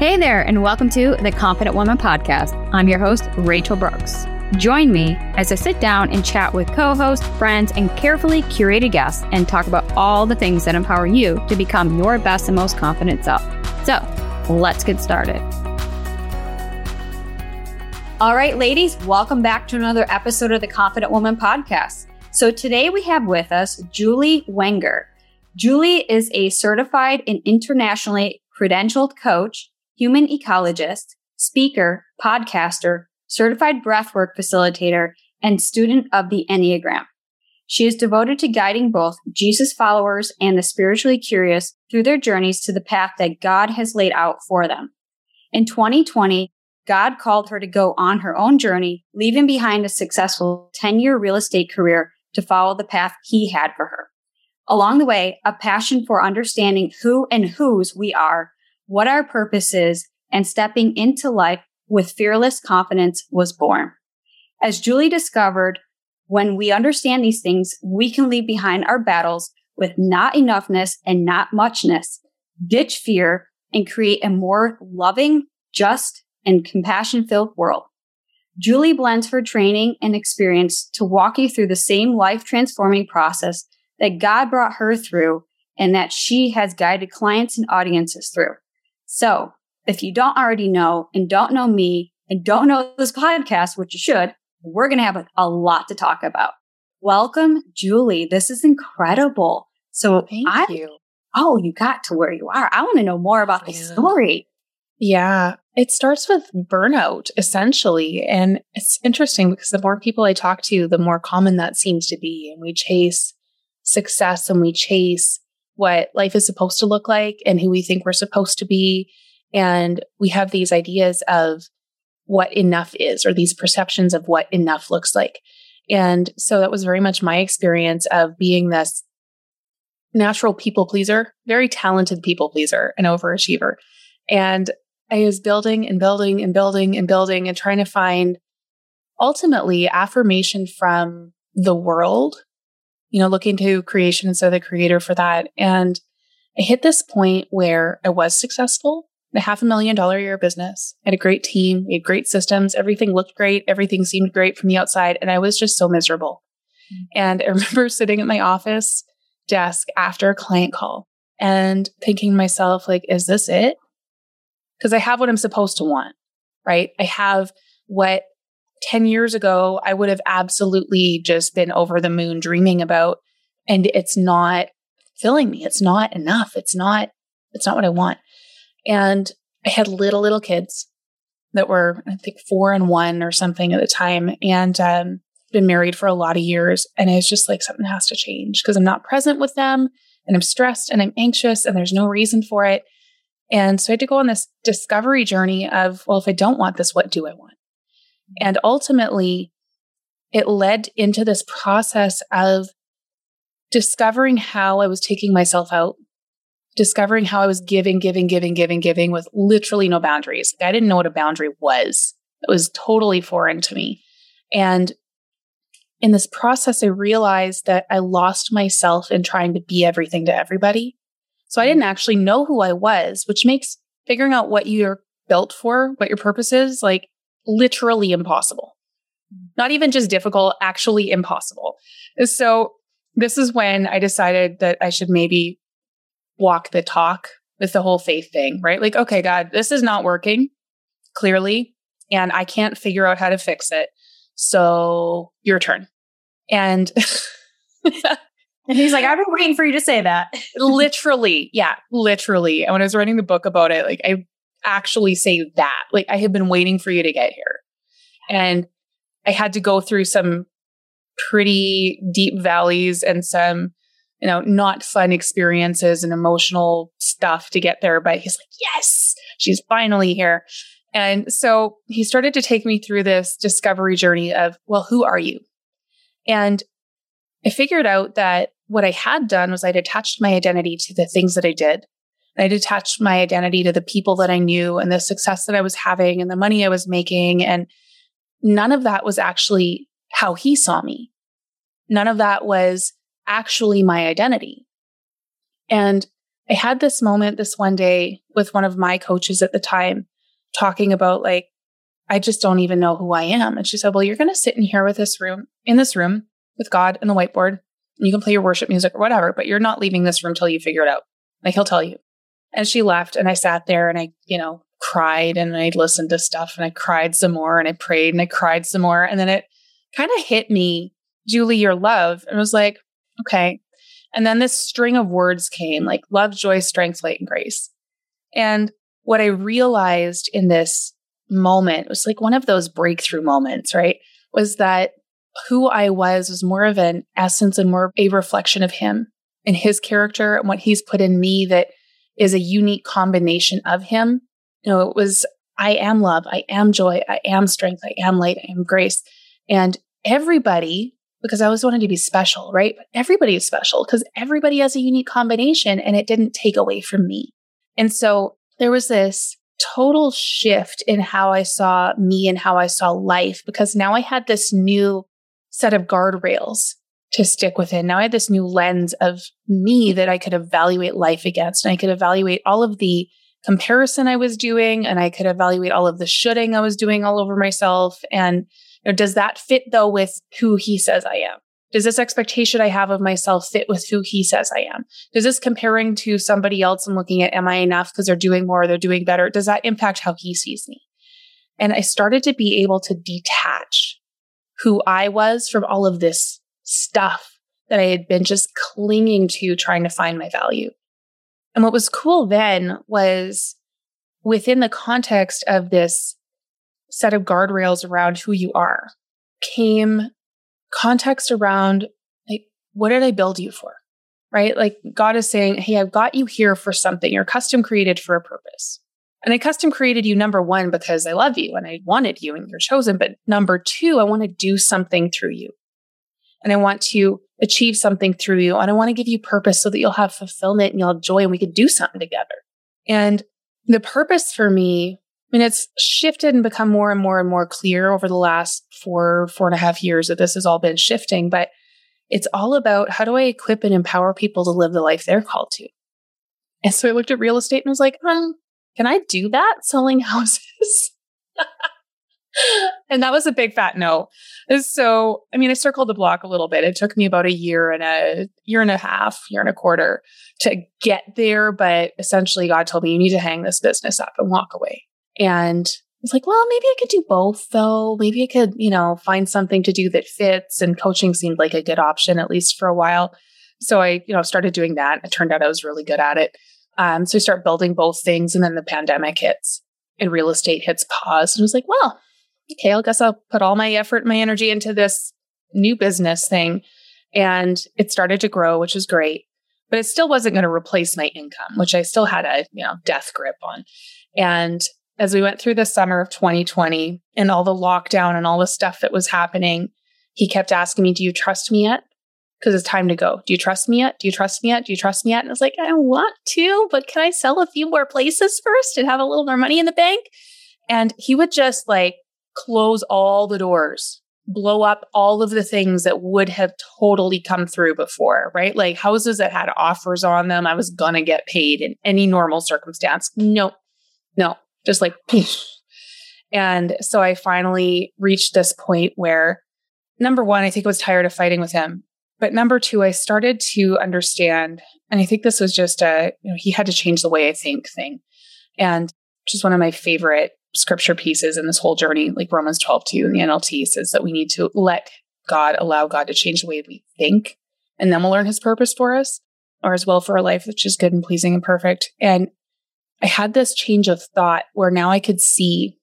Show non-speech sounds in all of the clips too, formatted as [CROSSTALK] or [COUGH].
Hey there, and welcome to the Confident Woman Podcast. I'm your host, Rachel Brooks. Join me as I sit down and chat with co hosts, friends, and carefully curated guests and talk about all the things that empower you to become your best and most confident self. So, let's get started. All right, ladies, welcome back to another episode of the Confident Woman Podcast. So, today we have with us Juli Wenger. Juli is a certified and internationally credentialed coach human ecologist, speaker, podcaster, certified breathwork facilitator, and student of the Enneagram. She is devoted to guiding both Jesus followers and the spiritually curious through their journeys to the path that God has laid out for them. In 2020, God called her to go on her own journey, leaving behind a successful 10 year real estate career to follow the path he had for her. Along the way, a passion for understanding who and whose we are what our purpose is, and stepping into life with fearless confidence was born. As Juli discovered, when we understand these things, we can leave behind our battles with not enoughness and not muchness, ditch fear, and create a more loving, just, and compassion filled world. Juli blends her training and experience to walk you through the same life transforming process that God brought her through and that she has guided clients and audiences through. So if you don't already know and don't know me and don't know this podcast, which you should, we're going to have a, lot to talk about. Welcome, Juli. This is incredible. So thank I, you. Oh, you got to where you are. I want to know more about the story. Yeah, it starts with burnout essentially. And it's interesting because the more people I talk to, the more common that seems to be. And we chase success and we chase what life is supposed to look like and who we think we're supposed to be. And we have these ideas of what enough is or these perceptions of what enough looks like. And so that was very much my experience of being this natural people pleaser, very talented people pleaser and overachiever. And I was building and building and building and building and trying to find ultimately affirmation from the world you know, looking to creation instead of the creator for that. And I hit this point where I was successful, a half a million dollar a year business, I had a great team, we had great systems, everything looked great, everything seemed great from the outside, and I was just so miserable. Mm-hmm. And I [LAUGHS] remember sitting at my office desk after a client call and thinking to myself, like, is this it? Because I have what I'm supposed to want, right? I have what 10 years ago, I would have absolutely just been over the moon dreaming about. And it's not filling me. It's not enough. It's not, it's not what I want. And I had little, little kids that were, I think, four and one or something at the time. And, um, been married for a lot of years. And it's just like something has to change because I'm not present with them and I'm stressed and I'm anxious and there's no reason for it. And so I had to go on this discovery journey of, well, if I don't want this, what do I want? And ultimately, it led into this process of discovering how I was taking myself out, discovering how I was giving, giving, giving, giving, giving with literally no boundaries. I didn't know what a boundary was. It was totally foreign to me. And in this process, I realized that I lost myself in trying to be everything to everybody. So I didn't actually know who I was, which makes figuring out what you're built for, what your purpose is, like literally impossible. Not even just difficult, actually impossible. So this is when I decided that I should maybe walk the talk with the whole faith thing, right? Like, okay, God, this is not working clearly, and I can't figure out how to fix it. So your turn. And [LAUGHS] And he's like, I've been waiting for you to say that. literally. Yeah, literally. And when I was writing the book about it, like I actually say that. Like, I have been waiting for you to get here. And I had to go through some pretty deep valleys and some, you know, not fun experiences and emotional stuff to get there. But he's like, yes, she's finally here. And so he started to take me through this discovery journey of, well, who are you? And I figured out that what I had done was I'd attached my identity to the things that I did. I detached my identity to the people that I knew and the success that I was having and the money I was making. And none of that was actually how he saw me. None of that was actually my identity. And I had this moment this one day with one of my coaches at the time talking about like, I just don't even know who I am. And she said, Well, you're going to sit in here with this room, in this room with God and the whiteboard, and you can play your worship music or whatever, but you're not leaving this room till you figure it out. Like he'll tell you. And she left and I sat there and I, you know, cried and I listened to stuff and I cried some more and I prayed and I cried some more. And then it kind of hit me, Juli, your love. And I was like, okay. And then this string of words came like love, joy, strength, light, and grace. And what I realized in this moment was like one of those breakthrough moments, right? Was that who I was was more of an essence and more a reflection of him and his character and what he's put in me that is a unique combination of him. You know, it was I am love, I am joy, I am strength, I am light, I am grace. And everybody, because I always wanted to be special, right? But everybody is special because everybody has a unique combination and it didn't take away from me. And so there was this total shift in how I saw me and how I saw life because now I had this new set of guardrails to stick within. Now I had this new lens of me that I could evaluate life against. And I could evaluate all of the comparison I was doing and I could evaluate all of the shoulding I was doing all over myself. And you know, does that fit though with who he says I am? Does this expectation I have of myself fit with who he says I am? Does this comparing to somebody else and looking at, am I enough because they're doing more, they're doing better? Does that impact how he sees me? And I started to be able to detach who I was from all of this stuff that I had been just clinging to, trying to find my value. And what was cool then was within the context of this set of guardrails around who you are came context around like, what did I build you for? Right? Like God is saying, Hey, I've got you here for something. You're custom created for a purpose. And I custom created you number one because I love you and I wanted you and you're chosen. But number two, I want to do something through you. And I want to achieve something through you. And I want to give you purpose so that you'll have fulfillment and you'll have joy and we could do something together. And the purpose for me I mean, it's shifted and become more and more and more clear over the last four, four and a half years that this has all been shifting, but it's all about how do I equip and empower people to live the life they're called to? And so I looked at real estate and was like, um, can I do that selling [LAUGHS] houses? [LAUGHS] [LAUGHS] and that was a big fat no. So, I mean, I circled the block a little bit. It took me about a year and a year and a half, year and a quarter to get there. But essentially, God told me, you need to hang this business up and walk away. And I was like, well, maybe I could do both though. Maybe I could, you know, find something to do that fits. And coaching seemed like a good option, at least for a while. So I, you know, started doing that. It turned out I was really good at it. Um, so I start building both things. And then the pandemic hits and real estate hits pause. And I was like, well, okay, I guess I'll put all my effort my energy into this new business thing. And it started to grow, which is great. But it still wasn't going to replace my income, which I still had a, you know, death grip on. And as we went through the summer of 2020 and all the lockdown and all the stuff that was happening, he kept asking me, Do you trust me yet? Because it's time to go. Do you trust me yet? Do you trust me yet? Do you trust me yet? And I was like, I want to, but can I sell a few more places first and have a little more money in the bank? And he would just like close all the doors, blow up all of the things that would have totally come through before, right? Like houses that had offers on them, I was gonna get paid in any normal circumstance. No, no, just like, and so I finally reached this point where number one, I think I was tired of fighting with him. But number two, I started to understand, and I think this was just a, you know, he had to change the way I think thing. And just one of my favorite scripture pieces in this whole journey, like Romans 12, 2 in the NLT says that we need to let God, allow God to change the way we think, and then we'll learn his purpose for us or as well for our life, which is good and pleasing and perfect. And I had this change of thought where now I could see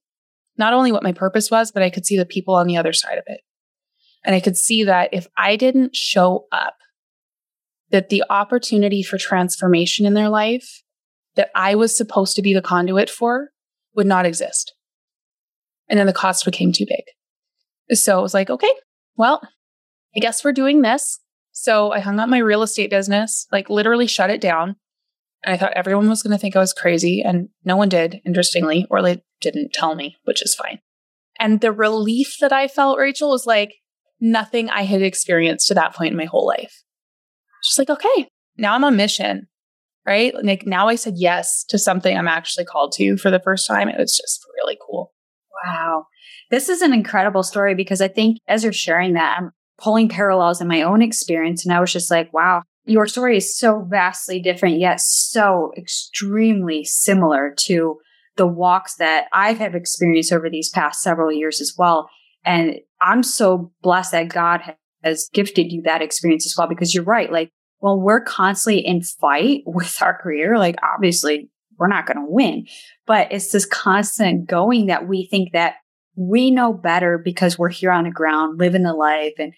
not only what my purpose was, but I could see the people on the other side of it. And I could see that if I didn't show up, that the opportunity for transformation in their life that I was supposed to be the conduit for would not exist. And then the cost became too big. So I was like, okay, well, I guess we're doing this. So I hung up my real estate business, like literally shut it down. And I thought everyone was going to think I was crazy, and no one did, interestingly, or they didn't tell me, which is fine. And the relief that I felt, Rachel, was like nothing I had experienced to that point in my whole life. Just like, okay, now I'm on mission. Right? Like now I said yes to something I'm actually called to for the first time. It was just really cool. Wow. This is an incredible story because I think as you're sharing that, I'm pulling parallels in my own experience. And I was just like, wow, your story is so vastly different, yet so extremely similar to the walks that I've experienced over these past several years as well. And I'm so blessed that God has gifted you that experience as well, because you're right. Like, well, we're constantly in fight [LAUGHS] with our career, Like, obviously we're not going to win, but it's this constant going that we think that we know better because we're here on the ground, living the life. And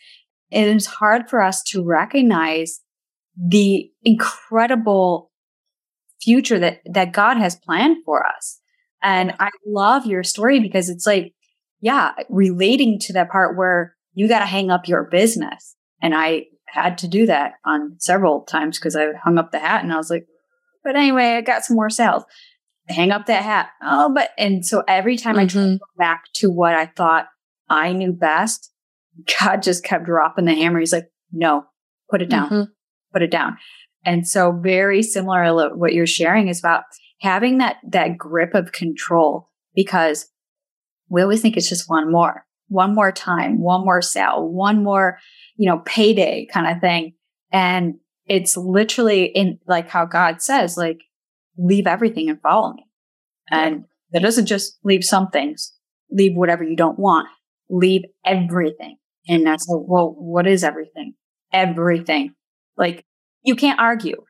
it is hard for us to recognize the incredible future that, that God has planned for us. And I love your story because it's like, yeah, relating to that part where you got to hang up your business. And I had to do that on several times because I hung up the hat and I was like, but anyway, I got some more sales. hang up that hat. Oh, but, and so every time mm-hmm. I try to go back to what I thought I knew best, God just kept dropping the hammer. He's like, no, put it down, mm-hmm. put it down. And so very similar to what you're sharing is about having that, that grip of control because we always think it's just one more, one more time, one more sale, one more, you know, payday kind of thing. And it's literally in like how God says, like, leave everything and follow me. And that doesn't just leave some things, leave whatever you don't want, leave everything. And that's like, well, what is everything? Everything. Like you can't argue.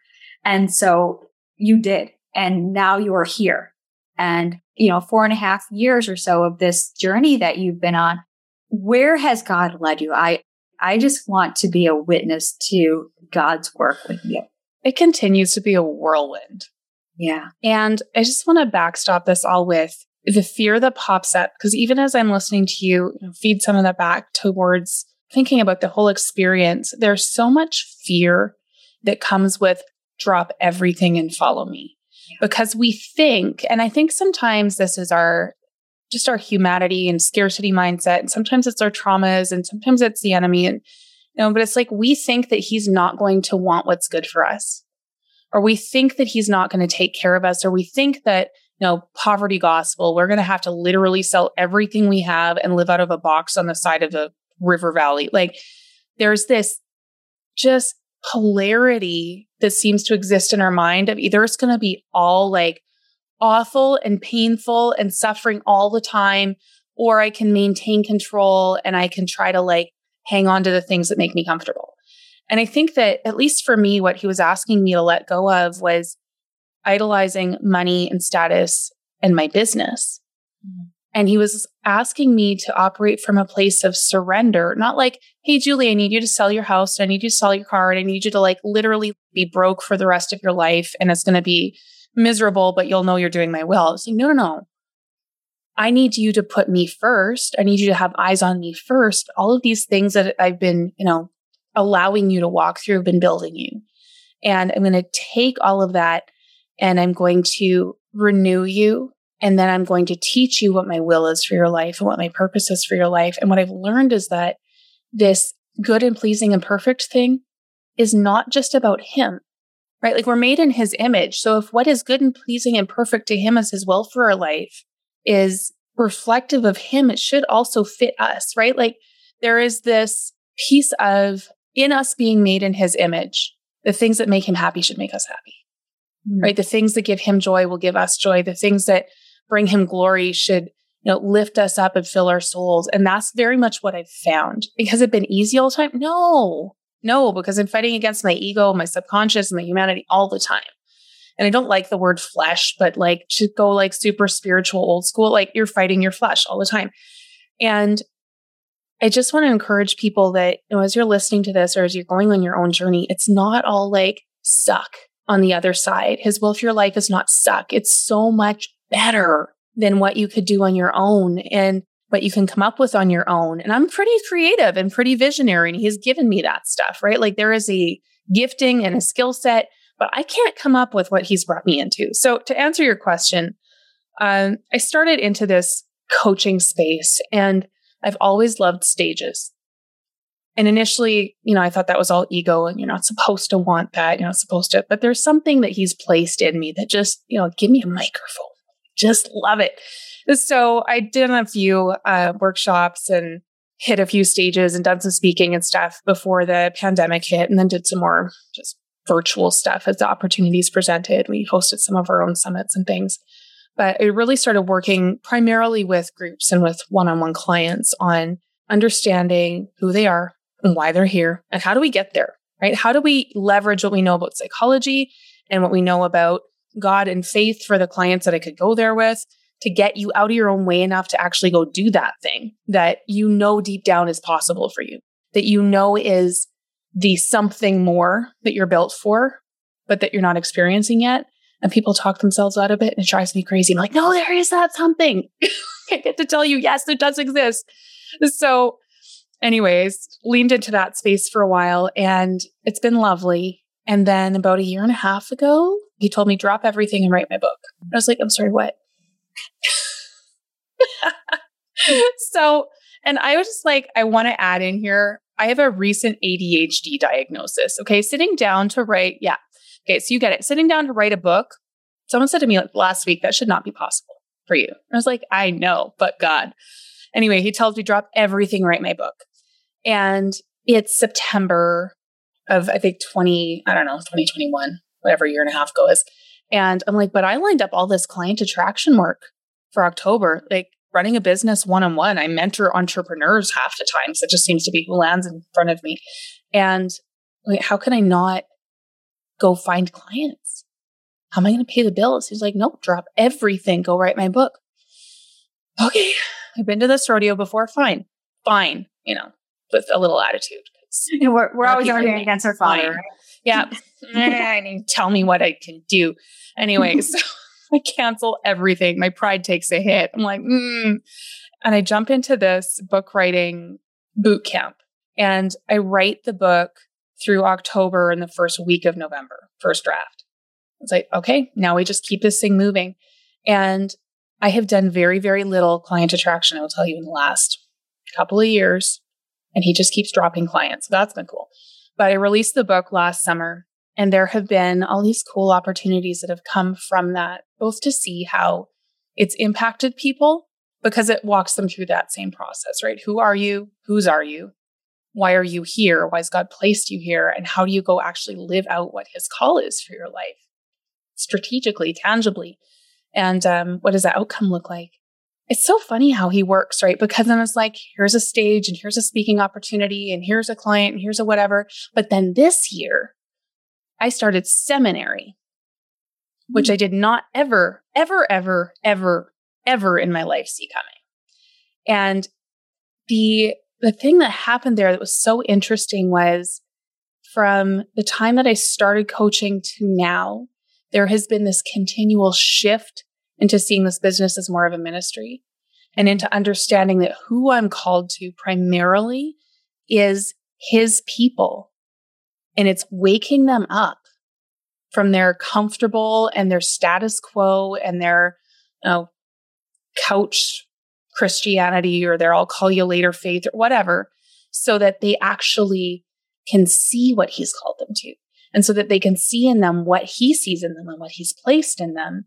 And so you did. And now you are here. And, you know, four and a half years or so of this journey that you've been on, where has God led you? I, I just want to be a witness to God's work with you. It continues to be a whirlwind. Yeah. And I just want to backstop this all with the fear that pops up. Because even as I'm listening to you, you know, feed some of that back towards thinking about the whole experience, there's so much fear that comes with drop everything and follow me. Yeah. Because we think, and I think sometimes this is our just our humanity and scarcity mindset. And sometimes it's our traumas and sometimes it's the enemy. And, you know, but it's like we think that he's not going to want what's good for us. Or we think that he's not going to take care of us. Or we think that, you know, poverty gospel, we're going to have to literally sell everything we have and live out of a box on the side of the river valley. Like there's this just polarity that seems to exist in our mind of either it's going to be all like awful and painful and suffering all the time, or I can maintain control and I can try to like hang on to the things that make me comfortable. And I think that, at least for me, what he was asking me to let go of was idolizing money and status and my business. Mm-hmm. And he was asking me to operate from a place of surrender, not like, Hey, Juli, I need you to sell your house. I need you to sell your car. And I need you to like literally be broke for the rest of your life. And it's going to be miserable, but you'll know you're doing my will. It's like, no, no, no. I need you to put me first. I need you to have eyes on me first. All of these things that I've been, you know, allowing you to walk through have been building you. And I'm going to take all of that and I'm going to renew you. And then I'm going to teach you what my will is for your life and what my purpose is for your life. And what I've learned is that this good and pleasing and perfect thing is not just about him right? Like we're made in his image. So if what is good and pleasing and perfect to him as his will for our life is reflective of him, it should also fit us, right? Like there is this piece of in us being made in his image, the things that make him happy should make us happy, mm. right? The things that give him joy will give us joy. The things that bring him glory should you know, lift us up and fill our souls. And that's very much what I've found. Because it been easy all the time? No, no, because I'm fighting against my ego, my subconscious, and my humanity all the time. And I don't like the word flesh, but like to go like super spiritual, old school, like you're fighting your flesh all the time. And I just want to encourage people that, you know, as you're listening to this or as you're going on your own journey, it's not all like suck on the other side. His will for your life is not suck. It's so much better than what you could do on your own. And what you can come up with on your own. And I'm pretty creative and pretty visionary, and he's given me that stuff, right? Like there is a gifting and a skill set, but I can't come up with what he's brought me into. So to answer your question, um, I started into this coaching space and I've always loved stages. And initially, you know, I thought that was all ego and you're not supposed to want that. You're not supposed to, but there's something that he's placed in me that just, you know, give me a microphone. Just love it. So I did a few uh, workshops and hit a few stages and done some speaking and stuff before the pandemic hit and then did some more just virtual stuff as the opportunities presented. We hosted some of our own summits and things. But it really started working primarily with groups and with one on one clients on understanding who they are and why they're here and how do we get there, right? How do we leverage what we know about psychology and what we know about God and faith for the clients that I could go there with to get you out of your own way enough to actually go do that thing that you know deep down is possible for you, that you know is the something more that you're built for, but that you're not experiencing yet. And people talk themselves out of it and it drives me crazy. I'm like, no, there is that something. [LAUGHS] I get to tell you, yes, it does exist. So, anyways, leaned into that space for a while and it's been lovely. And then about a year and a half ago, he told me, drop everything and write my book. I was like, I'm sorry, what? So, and I was just like, I want to add in here, I have a recent ADHD diagnosis. Okay. Sitting down to write, yeah. Okay. So you get it. Sitting down to write a book. Someone said to me like last week, that should not be possible for you. I was like, I know, but God. Anyway, he tells me drop everything, write my book. And it's September of, I think, 20, I don't know, 2021, whatever year and a half ago is. And I'm like, but I lined up all this client attraction work for October, like running a business one on one. I mentor entrepreneurs half the time. So it just seems to be who lands in front of me. And like, how can I not go find clients? How am I going to pay the bills? He's like, nope, drop everything. Go write my book. Okay. I've been to this rodeo before. Fine. Fine. You know, with a little attitude. [LAUGHS] we're, we're always arguing against our father. Right? Yeah. [LAUGHS] And tell me what I can do. Anyway, [LAUGHS] so [LAUGHS] I cancel everything. My pride takes a hit. I'm like, mm. and I jump into this book writing boot camp and I write the book through October and the first week of November, first draft. It's like, okay, now we just keep this thing moving. And I have done very, very little client attraction, I will tell you, in the last couple of years. And he just keeps dropping clients. So that's been cool. But I released the book last summer and there have been all these cool opportunities that have come from that, both to see how it's impacted people because it walks them through that same process, right? Who are you? Whose are you? Why are you here? Why has God placed you here? And how do you go actually live out what his call is for your life strategically, tangibly? And um, what does that outcome look like? It's so funny how he works, right? Because then it's like, here's a stage and here's a speaking opportunity and here's a client and here's a whatever. But then this year, I started seminary, which hmm. I did not ever, ever, ever, ever, ever in my life see coming. And the the thing that happened there that was so interesting was from the time that I started coaching to now, there has been this continual shift into seeing this business as more of a ministry and into understanding that who I'm called to primarily is his people and it's waking them up from their comfortable and their status quo and their you know, couch Christianity or their I'll call you later faith or whatever, so that they actually can see what he's called them to. And so that they can see in them what he sees in them and what he's placed in them.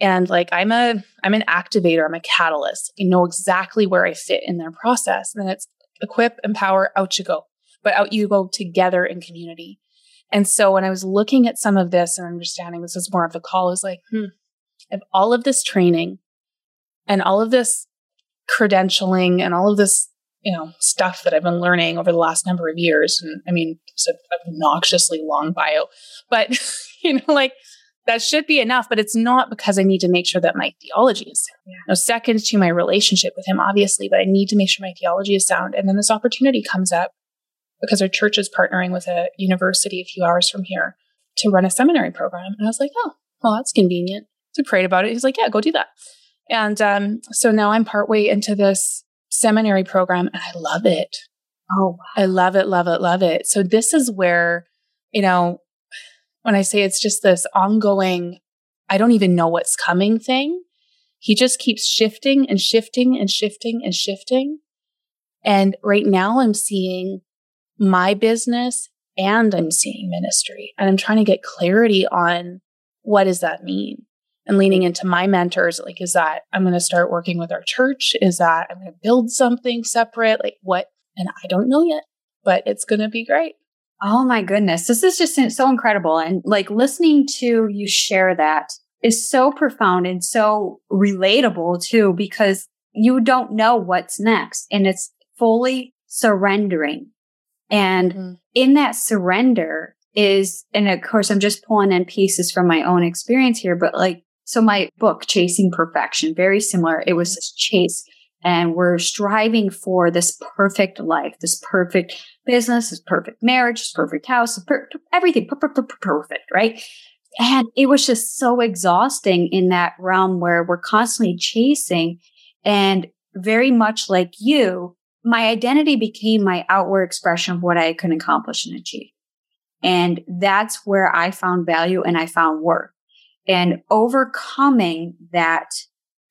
And like I'm a I'm an activator, I'm a catalyst. I know exactly where I fit in their process. And then it's equip, empower, out you go but out you go together in community. And so when I was looking at some of this and understanding this is more of the call, I was like, hmm, if all of this training and all of this credentialing and all of this, you know, stuff that I've been learning over the last number of years, and I mean, it's an obnoxiously long bio, but [LAUGHS] you know, like that should be enough, but it's not because I need to make sure that my theology is sound. Yeah. Now, second to my relationship with him, obviously, but I need to make sure my theology is sound. And then this opportunity comes up because our church is partnering with a university a few hours from here to run a seminary program. And I was like, oh, well, that's convenient. So we prayed about it. He's like, yeah, go do that. And um, so now I'm partway into this seminary program and I love it. Oh, wow. I love it, love it, love it. So this is where, you know, when I say it's just this ongoing, I don't even know what's coming thing, he just keeps shifting and shifting and shifting and shifting. And right now I'm seeing my business and I'm seeing ministry. And I'm trying to get clarity on what does that mean? And leaning into my mentors, like, is that I'm going to start working with our church? Is that I'm going to build something separate? Like, what? And I don't know yet, but it's going to be great. Oh my goodness. This is just so incredible. And like listening to you share that is so profound and so relatable too, because you don't know what's next and it's fully surrendering. And mm-hmm. in that surrender is, and of course, I'm just pulling in pieces from my own experience here, but like, so my book, Chasing Perfection, very similar. It was this chase and we're striving for this perfect life, this perfect business, this perfect marriage, this perfect house, per- everything perfect, right? And it was just so exhausting in that realm where we're constantly chasing and very much like you, my identity became my outward expression of what I could accomplish and achieve. And that's where I found value and I found worth and overcoming that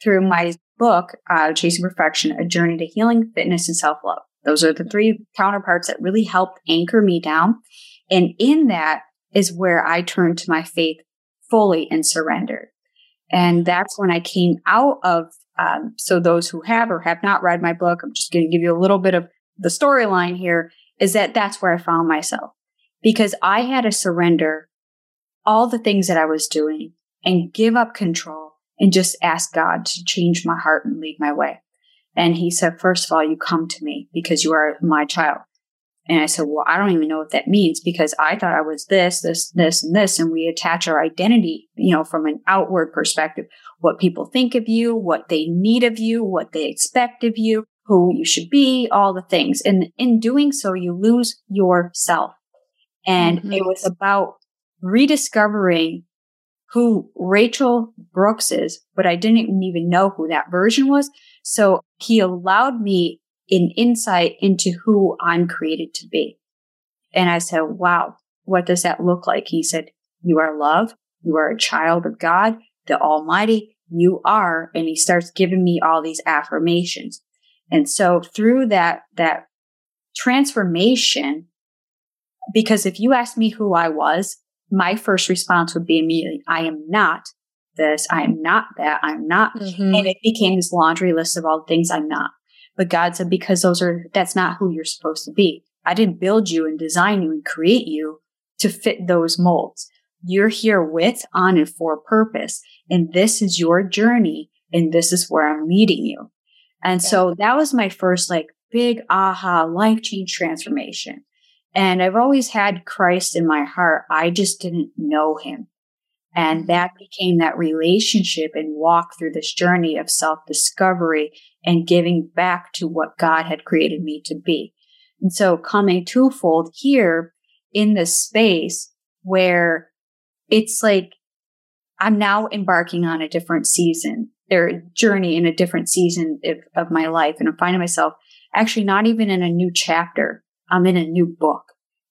through my book, uh, Chasing Perfection, A Journey to Healing, Fitness, and Self Love. Those are the three counterparts that really helped anchor me down. And in that is where I turned to my faith fully and surrendered. And that's when I came out of, um, so those who have or have not read my book, I'm just going to give you a little bit of the storyline here is that that's where I found myself because I had to surrender all the things that I was doing and give up control and just ask God to change my heart and lead my way. And he said, first of all, you come to me because you are my child. And I said, well, I don't even know what that means because I thought I was this, this, this, and this. And we attach our identity, you know, from an outward perspective, what people think of you, what they need of you, what they expect of you, who you should be, all the things. And in doing so, you lose yourself. And mm-hmm. it was about rediscovering who Rachel Brooks is, but I didn't even know who that version was. So he allowed me an insight into who I'm created to be. And I said, wow, what does that look like? He said, you are love. You are a child of God, the Almighty. You are. And he starts giving me all these affirmations. And so through that, that transformation, because if you ask me who I was, my first response would be immediately, I am not this. I am not that. I'm not. Mm-hmm. And it became this laundry list of all the things I'm not. But God said, because those are, that's not who you're supposed to be. I didn't build you and design you and create you to fit those molds. You're here with, on, and for purpose. And this is your journey. And this is where I'm leading you. And so that was my first like big aha life change transformation. And I've always had Christ in my heart. I just didn't know him. And mm-hmm. that became that relationship and walk through this journey of self discovery and giving back to what God had created me to be. And so coming twofold here in this space where it's like I'm now embarking on a different season or journey in a different season of, of my life. And I'm finding myself actually not even in a new chapter. I'm in a new book.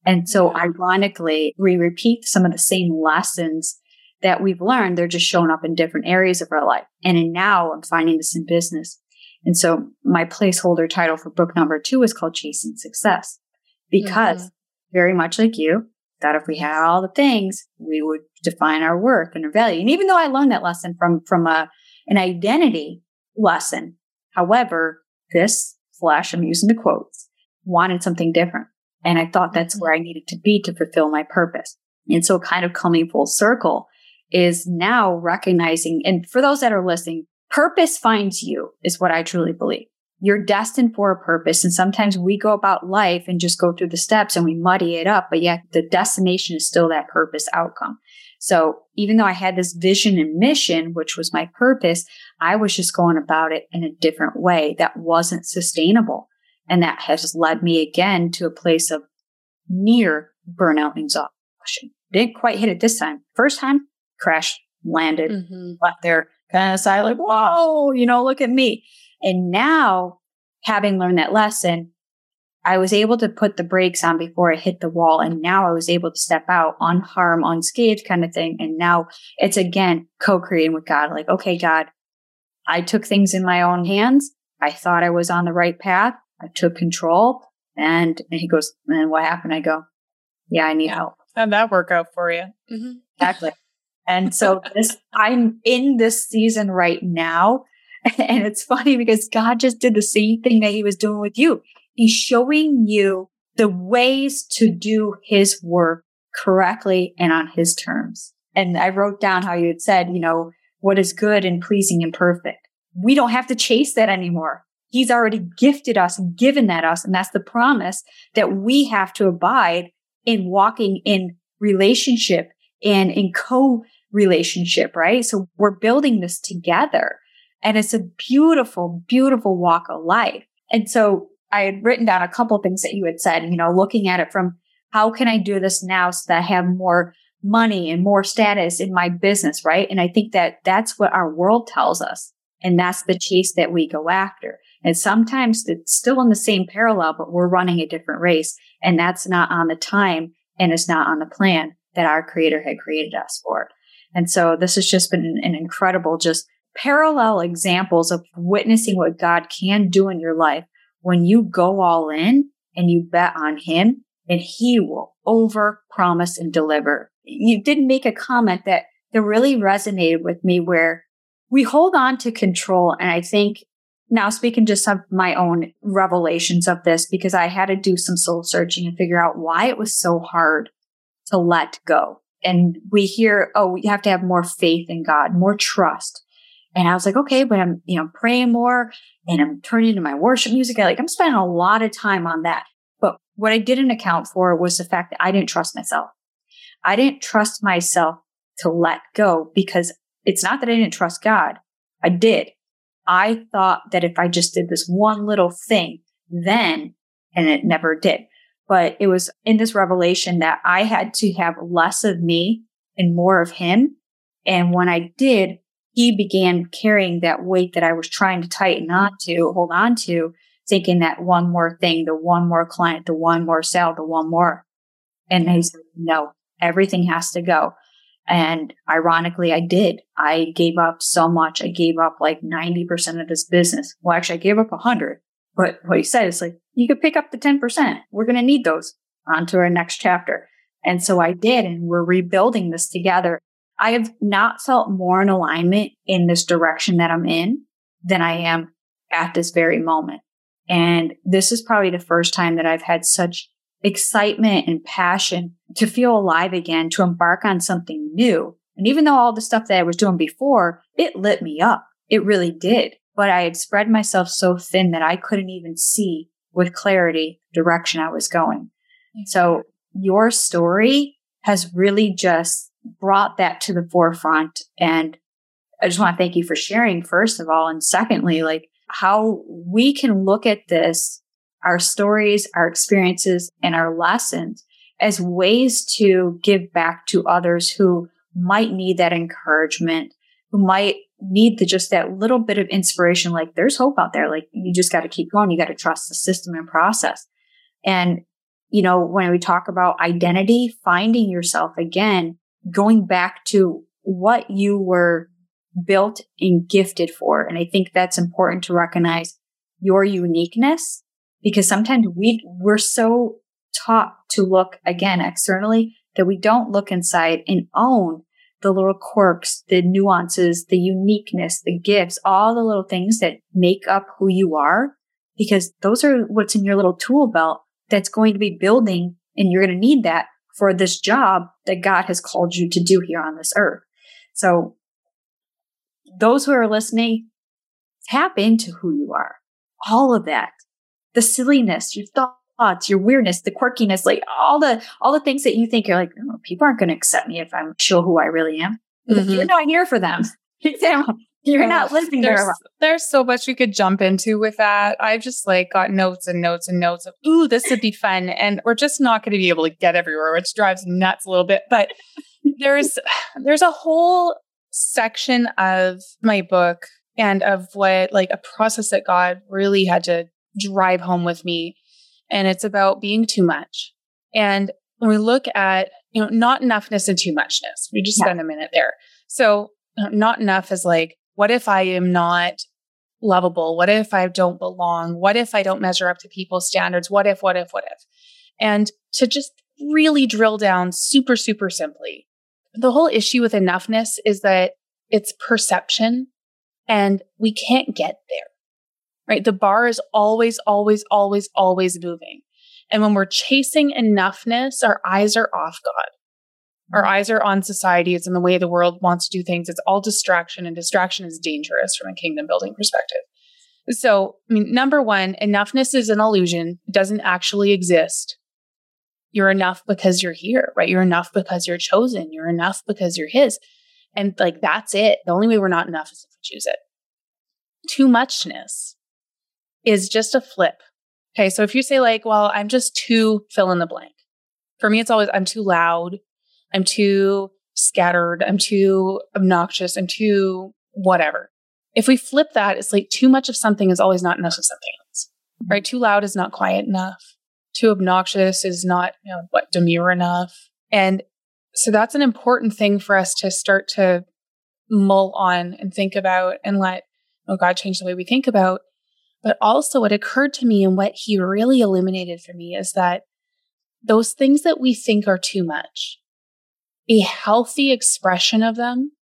And so ironically, we repeat some of the same lessons that we've learned. They're just showing up in different areas of our life. And now I'm finding this in business. And so my placeholder title for book number two is called Chasing Success because mm-hmm. very much like you, that if we had all the things, we would define our worth and our value. And even though I learned that lesson from, from a, an identity lesson, however, this flesh, I'm using the quotes, wanted something different. And I thought that's mm-hmm. where I needed to be to fulfill my purpose. And so kind of coming full circle is now recognizing, and for those that are listening, purpose finds you is what I truly believe. You're destined for a purpose. And sometimes we go about life and just go through the steps and we muddy it up, but yet the destination is still that purpose outcome. So even though I had this vision and mission, which was my purpose, I was just going about it in a different way that wasn't sustainable. And that has led me again to a place of near burnout and exhaustion. Didn't quite hit it this time. First time, crash landed, mm-hmm. left there kind of silent, like, whoa, you know, look at me. And now, having learned that lesson, I was able to put the brakes on before I hit the wall. And now I was able to step out unharmed, unscathed kind of thing. And now it's again co-creating with God. Like, okay, God, I took things in my own hands. I thought I was on the right path. I took control. And, and he goes, and what happened? I go, yeah, I need help. How'd that work out for you? Mm-hmm. Exactly. [LAUGHS] and so this, I'm in this season right now. [LAUGHS] And it's funny because God just did the same thing that he was doing with you. He's showing you the ways to do his work correctly and on his terms. And I wrote down how you had said, you know, what is good and pleasing and perfect. We don't have to chase that anymore. He's already gifted us given that us. And that's the promise that we have to abide in walking in relationship and in co relationship, right? So we're building this together and it's a beautiful, beautiful walk of life. And so I had written down a couple things that you had said, you know, looking at it from how can I do this now so that I have more money and more status in my business, right? And I think that that's what our world tells us. And that's the chase that we go after. And sometimes it's still in the same parallel, but we're running a different race. And that's not on the time and it's not on the plan that our creator had created us for. And so this has just been an, incredible, just parallel examples of witnessing what God can do in your life when you go all in and you bet on him and he will over promise and deliver. You did make a comment that that really resonated with me where we hold on to control. And I think now speaking just of my own revelations of this, because I had to do some soul searching and figure out why it was so hard to let go. And we hear, oh, we have to have more faith in God, more trust. And I was like, okay, but I'm, you know, praying more and I'm turning to my worship music. I like, I'm spending a lot of time on that. But what I didn't account for was the fact that I didn't trust myself. I didn't trust myself to let go because it's not that I didn't trust God. I did. I thought that if I just did this one little thing, then, and it never did. But it was in this revelation that I had to have less of me and more of him. And when I did, he began carrying that weight that I was trying to tighten on to, hold on to, thinking that one more thing, the one more client, the one more sale, the one more. And he said, no, everything has to go. And ironically, I did. I gave up so much. I gave up like 90% of this business. Well, actually, I gave up 100. But what he said is like, you could pick up the 10%. We're going to need those onto our next chapter. And so I did. And we're rebuilding this together. I have not felt more in alignment in this direction that I'm in than I am at this very moment. And this is probably the first time that I've had such excitement and passion to feel alive again, to embark on something new. And even though all the stuff that I was doing before, it lit me up. It really did. But I had spread myself so thin that I couldn't even see with clarity direction I was going. So your story has really just brought that to the forefront. And I just want to thank you for sharing, first of all. And secondly, like how we can look at this, our stories, our experiences, and our lessons as ways to give back to others who might need that encouragement, who might need the, just that little bit of inspiration. Like there's hope out there. Like you just got to keep going. You got to trust the system and process. And, you know, when we talk about identity, finding yourself again, going back to what you were built and gifted for. And I think that's important to recognize your uniqueness because sometimes we, we're so taught to look again externally that we don't look inside and own the little quirks, the nuances, the uniqueness, the gifts, all the little things that make up who you are, because those are what's in your little tool belt that's going to be building and you're going to need that for this job that God has called you to do here on this earth. So those who are listening, tap into who you are. All of that. The silliness, your thoughts thoughts, your weirdness, the quirkiness, like all the all the things that you think you're like, oh, people aren't going to accept me if I'm sure who I really am. Mm-hmm. You're not here for them. [LAUGHS] You're not listening. there's. There's so much we could jump into with that. I've just like got notes and notes and notes of, ooh, this would be fun. And we're just not going to be able to get everywhere, which drives nuts a little bit. But [LAUGHS] there's there's a whole section of my book and of what like a process that God really had to drive home with me and it's about being too much. And when we look at, you know, not enoughness and too muchness, we just yeah. spend a minute there. So uh, not enough is like, what if I am not lovable? What if I don't belong? What if I don't measure up to people's standards? What if, what if, what if? And to just really drill down super, super simply, the whole issue with enoughness is that it's perception and we can't get there, right? The bar is always, always, always, always moving. And when we're chasing enoughness, our eyes are off God. Our mm-hmm. eyes are on society. It's in the way the world wants to do things. It's all distraction, and distraction is dangerous from a kingdom building perspective. So, I mean, number one, enoughness is an illusion, it doesn't actually exist. You're enough because you're here, right? You're enough because you're chosen. You're enough because you're His. And like, that's it. The only way we're not enough is if we choose it. Too muchness is just a flip. Okay. So if you say, like, well, I'm just too fill in the blank, for me, it's always, I'm too loud. I'm too scattered. I'm too obnoxious. I'm too whatever. If we flip that, it's like too much of something is always not enough of something else, mm-hmm. right? Too loud is not quiet enough. Too obnoxious is not, you know, what, demure enough. And so that's an important thing for us to start to mull on and think about and let oh God change the way we think about. But also what occurred to me and what he really illuminated for me is that those things that we think are too much, a healthy expression of them,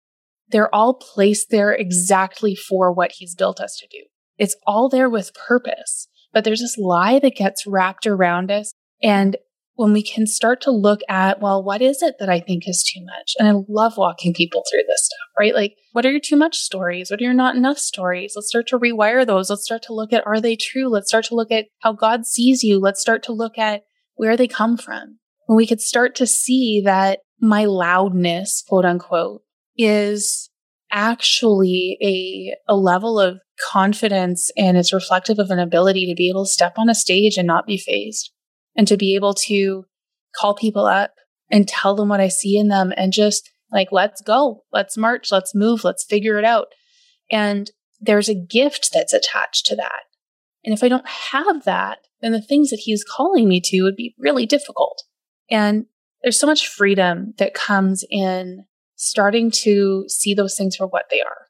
they're all placed there exactly for what he's built us to do. It's all there with purpose, but there's this lie that gets wrapped around us. And when we can start to look at, well, what is it that I think is too much? And I love walking people through this stuff, right? Like, what are your too much stories? What are your not enough stories? Let's start to rewire those. Let's start to look at, are they true? Let's start to look at how God sees you. Let's start to look at where they come from. When we could start to see that my loudness, quote unquote, is actually a, a level of confidence and it's reflective of an ability to be able to step on a stage and not be phased and to be able to call people up and tell them what I see in them and just like, let's go, let's march, let's move, let's figure it out. And there's a gift that's attached to that. And if I don't have that, then the things that he's calling me to would be really difficult. And there's so much freedom that comes in starting to see those things for what they are.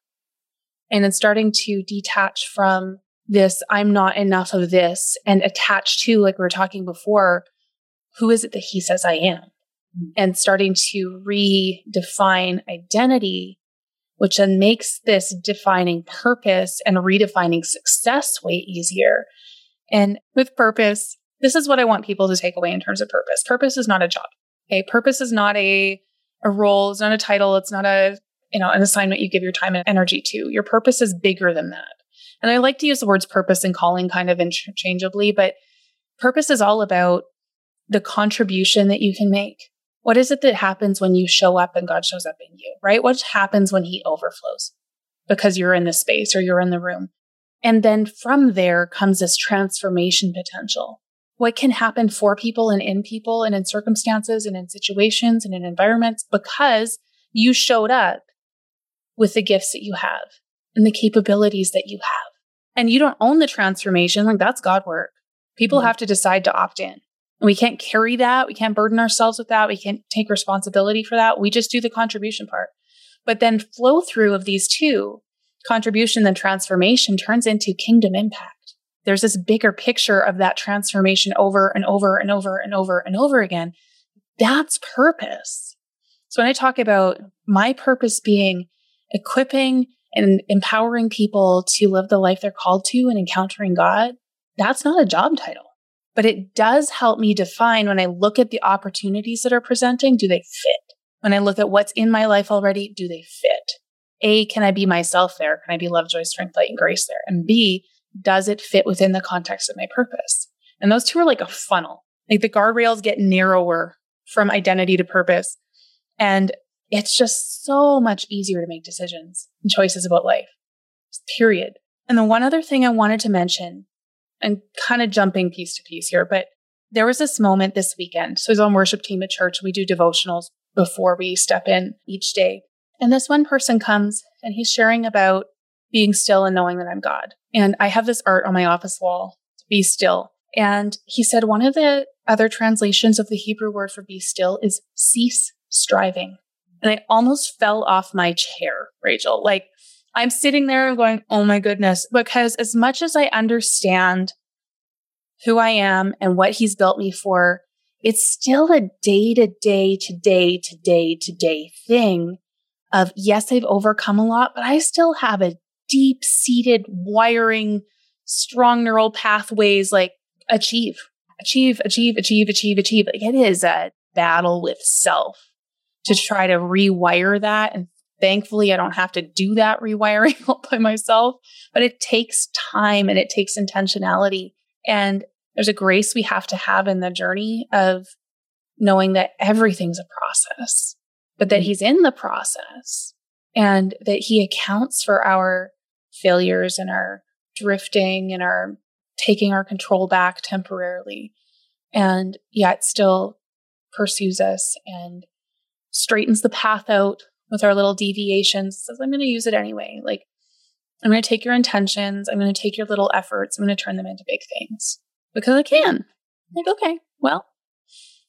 And then starting to detach from this, I'm not enough of this, and attached to, like we were talking before, who is it that he says I am? Mm. And starting to redefine identity, which then makes this defining purpose and redefining success way easier. And with purpose, this is what I want people to take away in terms of purpose. Purpose is not a job. Okay. Purpose is not a, a role. It's not a title. It's not a, you know, an assignment you give your time and energy to. Your purpose is bigger than that. And I like to use the words purpose and calling kind of interchangeably, but purpose is all about the contribution that you can make. What is it that happens when you show up and God shows up in you, right? What happens when He overflows because you're in the space or you're in the room? And then from there comes this transformation potential what can happen for people and in people and in circumstances and in situations and in environments because you showed up with the gifts that you have and the capabilities that you have. And you don't own the transformation. Like that's God work. People mm-hmm. have to decide to opt in. And we can't carry that. We can't burden ourselves with that. We can't take responsibility for that. We just do the contribution part. But then flow through of these two, contribution and transformation turns into kingdom impact there's this bigger picture of that transformation over and over and over and over and over again. That's purpose. So when I talk about my purpose being equipping and empowering people to live the life they're called to and encountering God, that's not a job title. But it does help me define when I look at the opportunities that are presenting, do they fit? When I look at what's in my life already, do they fit? A, can I be myself there? Can I be love, joy, strength, light, and grace there? And B, does it fit within the context of my purpose? And those two are like a funnel. Like the guardrails get narrower from identity to purpose. And it's just so much easier to make decisions and choices about life. Period. And the one other thing I wanted to mention, and kind of jumping piece to piece here, but there was this moment this weekend. So I was on worship team at church. We do devotionals before we step in each day. And this one person comes and he's sharing about being still and knowing that I'm God. And I have this art on my office wall, be still. And he said one of the other translations of the Hebrew word for be still is cease striving. And I almost fell off my chair, Rachel. Like I'm sitting there and going, oh my goodness, because as much as I understand who I am and what he's built me for, it's still a day to day to day to day to day thing of yes, I've overcome a lot, but I still have a deep seated wiring, strong neural pathways like achieve, achieve, achieve, achieve, achieve, achieve. Like it is a battle with self to try to rewire that. And thankfully, I don't have to do that rewiring [LAUGHS] all by myself, but it takes time and it takes intentionality. And there's a grace we have to have in the journey of knowing that everything's a process, but that mm-hmm. he's in the process and that he accounts for our failures and our drifting and our taking our control back temporarily and yet still pursues us and straightens the path out with our little deviations. Says i'm going to use it anyway. Like i'm going to take your intentions. I'm going to take your little efforts. I'm going to turn them into big things. Because i can. Like okay well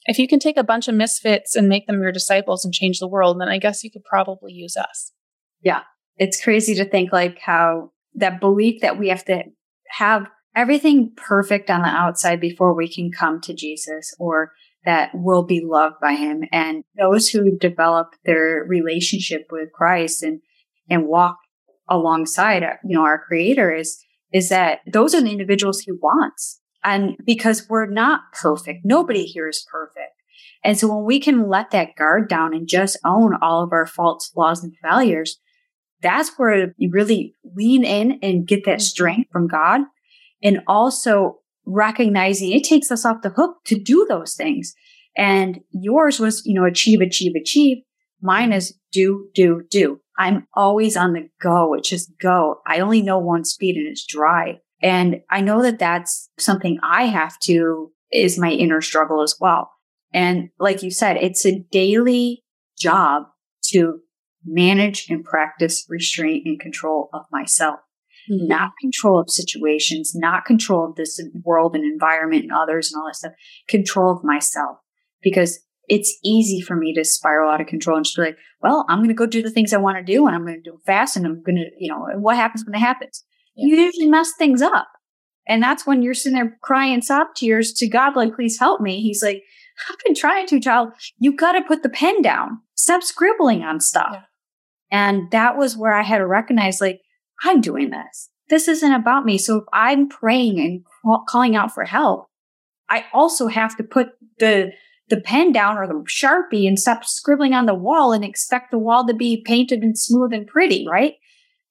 if you can take a bunch of misfits and make them your disciples and change the world then i guess you could probably use us. Yeah. It's crazy to think like how that belief that we have to have everything perfect on the outside before we can come to Jesus or that will be loved by him. And those who develop their relationship with Christ and, and walk alongside, you know, our creator is, is that those are the individuals he wants. And because we're not perfect, nobody here is perfect. And so when we can let that guard down and just own all of our faults, flaws, and failures, that's where you really lean in and get that mm-hmm. strength from God. And also recognizing it takes us off the hook to do those things. And yours was, you know, achieve, achieve, achieve. Mine is do, do, do. I'm always on the go. It's just go. I only know one speed and it's drive. And I know that that's something I have to is my inner struggle as well. And like you said, it's a daily job to manage and practice restraint and control of myself. Mm-hmm. Not control of situations, not control of this world and environment and others and all that stuff. Control of myself. Because it's easy for me to spiral out of control and just be like, well, I'm going to go do the things I want to do and I'm going to do it fast and I'm going to, you know, what happens when it happens? Yeah. You usually mess things up. And that's when you're sitting there crying sob tears to God, like, please help me. He's like, I've been trying to, child. You got to put the pen down. Stop scribbling on stuff. Yeah. And that was where I had to recognize, like, I'm doing this. This isn't about me. So if I'm praying and calling out for help, I also have to put the the pen down or the sharpie and stop scribbling on the wall and expect the wall to be painted and smooth and pretty, right?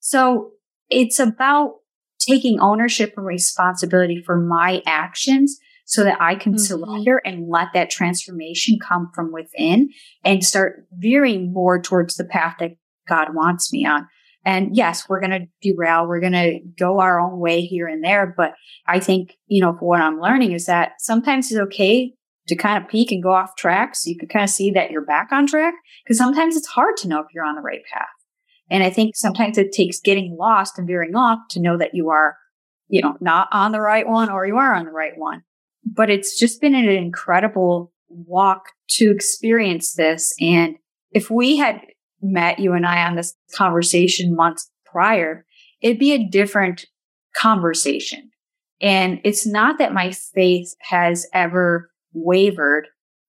So it's about taking ownership and responsibility for my actions so that I can mm-hmm. surrender and let that transformation come from within and start veering more towards the path that God wants me on. And yes, we're going to derail. We're going to go our own way here and there. But I think, you know, for what I'm learning is that sometimes it's okay to kind of peak and go off track. So you can kind of see that you're back on track because sometimes it's hard to know if you're on the right path. And I think sometimes it takes getting lost and veering off to know that you are, you know, not on the right one or you are on the right one. But it's just been an incredible walk to experience this. And if we had met you and I on this conversation months prior, it'd be a different conversation. And it's not that my faith has ever wavered.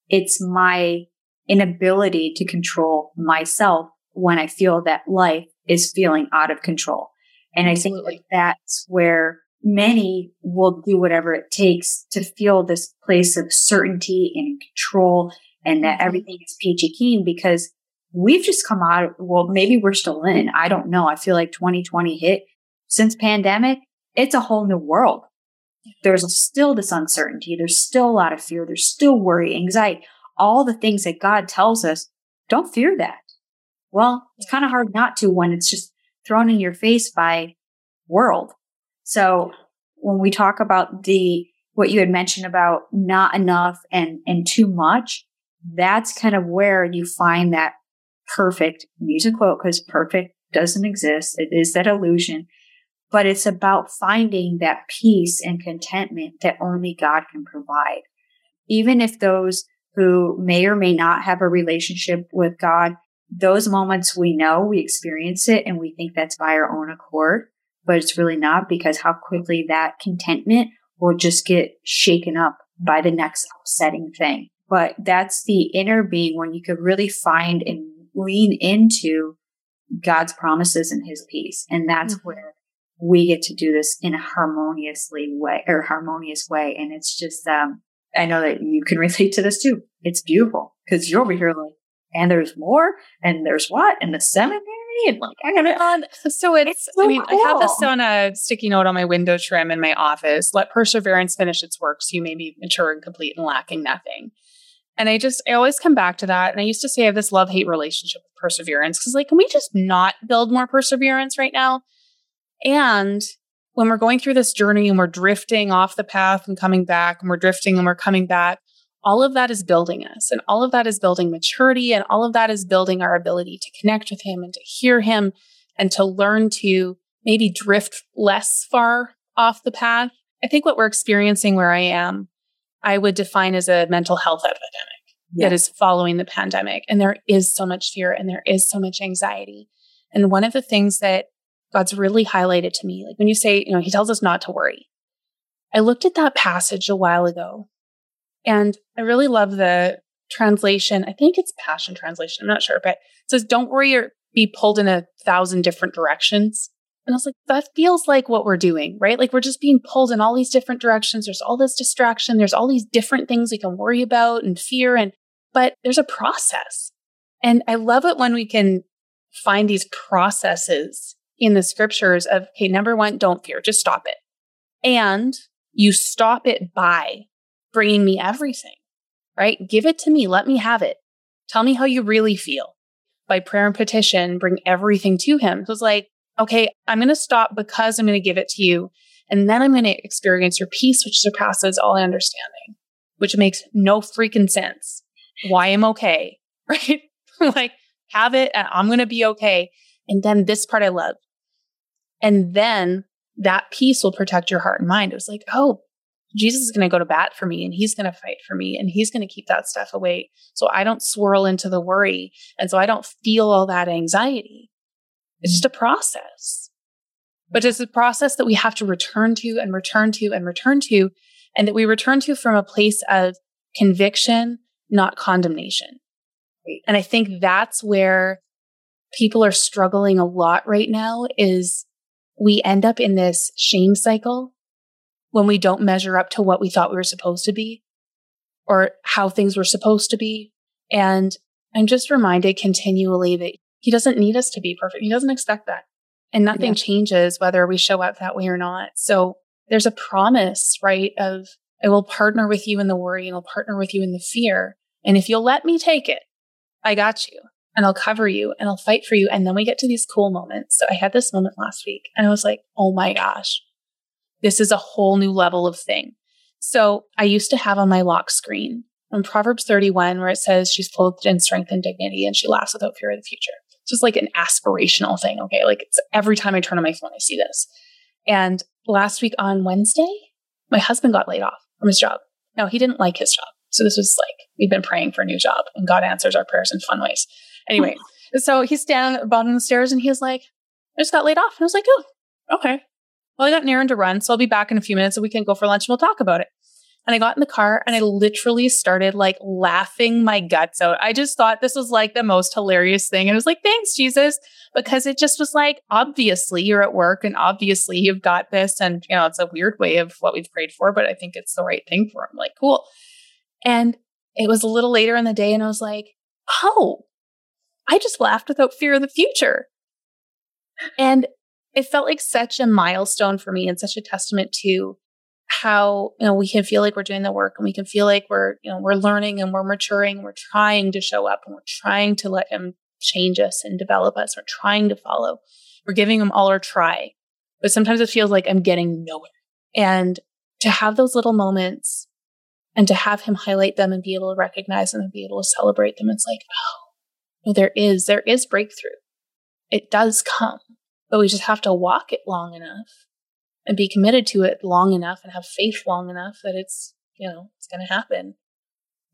It's my inability to control myself when I feel that life is feeling out of control. And I think that's where many will do whatever it takes to feel this place of certainty and control and that mm-hmm. everything is peachy keen because we've just come out. Well, maybe we're still in. I don't know. I feel like 2020 hit since pandemic. It's a whole new world. There's still this uncertainty. There's still a lot of fear. There's still worry, anxiety, all the things that God tells us. Don't fear that. Well, it's kind of hard not to when it's just thrown in your face by world. So when we talk about the, what you had mentioned about not enough and, and too much, that's kind of where you find that perfect music quote because perfect doesn't exist. It is that illusion, but it's about finding that peace and contentment that only God can provide. Even if those who may or may not have a relationship with God those moments we know we experience it and we think that's by our own accord, but it's really not because how quickly that contentment will just get shaken up by the next upsetting thing. But that's the inner being when you could really find and lean into God's promises and his peace. And that's mm-hmm. where we get to do this in a harmoniously way or harmonious way. And it's just, um, I know that you can [LAUGHS] relate to this too. It's beautiful because you're over here like, and there's more, and there's what, and the seminary, and like I got it on. So it's, it's so I mean, cool. I have this on a sticky note on my window trim in my office. Let perseverance finish its work, so you may be mature and complete and lacking nothing. And I just, I always come back to that. And I used to say I have this love hate relationship with perseverance because, like, can we just not build more perseverance right now? And when we're going through this journey and we're drifting off the path and coming back, and we're drifting and we're coming back, all of that is building us and all of that is building maturity and all of that is building our ability to connect with him and to hear him and to learn to maybe drift less far off the path. I think what we're experiencing where I am, I would define as a mental health epidemic that is following the pandemic. And there is so much fear and there is so much anxiety. And one of the things that God's really highlighted to me, like when you say, you know, he tells us not to worry. I looked at that passage a while ago and I really love the translation. I think it's Passion Translation. I'm not sure, but it says, don't worry or be pulled in a thousand different directions. And I was like, that feels like what we're doing, right? Like we're just being pulled in all these different directions. There's all this distraction. There's all these different things we can worry about and fear. And, but there's a process. And I love it when we can find these processes in the scriptures of, okay, number one, don't fear, just stop it. And you stop it by bringing me everything, right? Give it to me. Let me have it. Tell me how you really feel. By prayer and petition, bring everything to him. So it's like, okay, I'm going to stop because I'm going to give it to you. And then I'm going to experience your peace, which surpasses all understanding, which makes no freaking sense. Why I'm okay, [LAUGHS] right? like, have it and I'm going to be okay. And then this part I love. And then that peace will protect your heart and mind. It was like, oh, Jesus is going to go to bat for me and he's going to fight for me and he's going to keep that stuff away. So I don't swirl into the worry. And so I don't feel all that anxiety. It's just a process. But it's a process that we have to return to and return to and return to, and that we return to from a place of conviction, not condemnation. And I think that's where people are struggling a lot right now is we end up in this shame cycle when we don't measure up to what we thought we were supposed to be or how things were supposed to be. And I'm just reminded continually that he doesn't need us to be perfect. He doesn't expect that. And nothing yeah. changes whether we show up that way or not. So there's a promise, right? Of I will partner with you in the worry and I'll partner with you in the fear. And if you'll let me take it, I got you and I'll cover you and I'll fight for you. And then we get to these cool moments. So I had this moment last week and I was like, oh my gosh, this is a whole new level of thing. So I used to have on my lock screen on Proverbs 31 where it says she's clothed in strength and dignity and she laughs without fear of the future. Just like an aspirational thing. Okay. Like it's every time I turn on my phone, I see this. And last week on Wednesday, my husband got laid off from his job. No, he didn't like his job. So this was like, we've been praying for a new job and God answers our prayers in fun ways. Anyway, [LAUGHS] so he's standing at the bottom of the stairs and he's like, I just got laid off. And I was like, oh, okay well, I got an errand to run, so I'll be back in a few minutes and we can go for lunch and we'll talk about it. And I got in the car and I literally started like laughing my guts out. I just thought this was like the most hilarious thing. And it was like, thanks, Jesus, because it just was like, obviously you're at work and obviously you've got this. And, you know, it's a weird way of what we've prayed for, but I think it's the right thing for him. Like, cool. And it was a little later in the day and I was like, oh, I just laughed without fear of the future. And it felt like such a milestone for me and such a testament to how you know we can feel like we're doing the work and we can feel like we're you know we're learning and we're maturing. We're trying to show up and we're trying to let him change us and develop us. We're trying to follow. We're giving him all our try. But sometimes it feels like i'm getting nowhere. And to have those little moments and to have him highlight them and be able to recognize them and be able to celebrate them it's like oh there is there is breakthrough. It does come but we just have to walk it long enough and be committed to it long enough and have faith long enough that it's, you know, it's going to happen.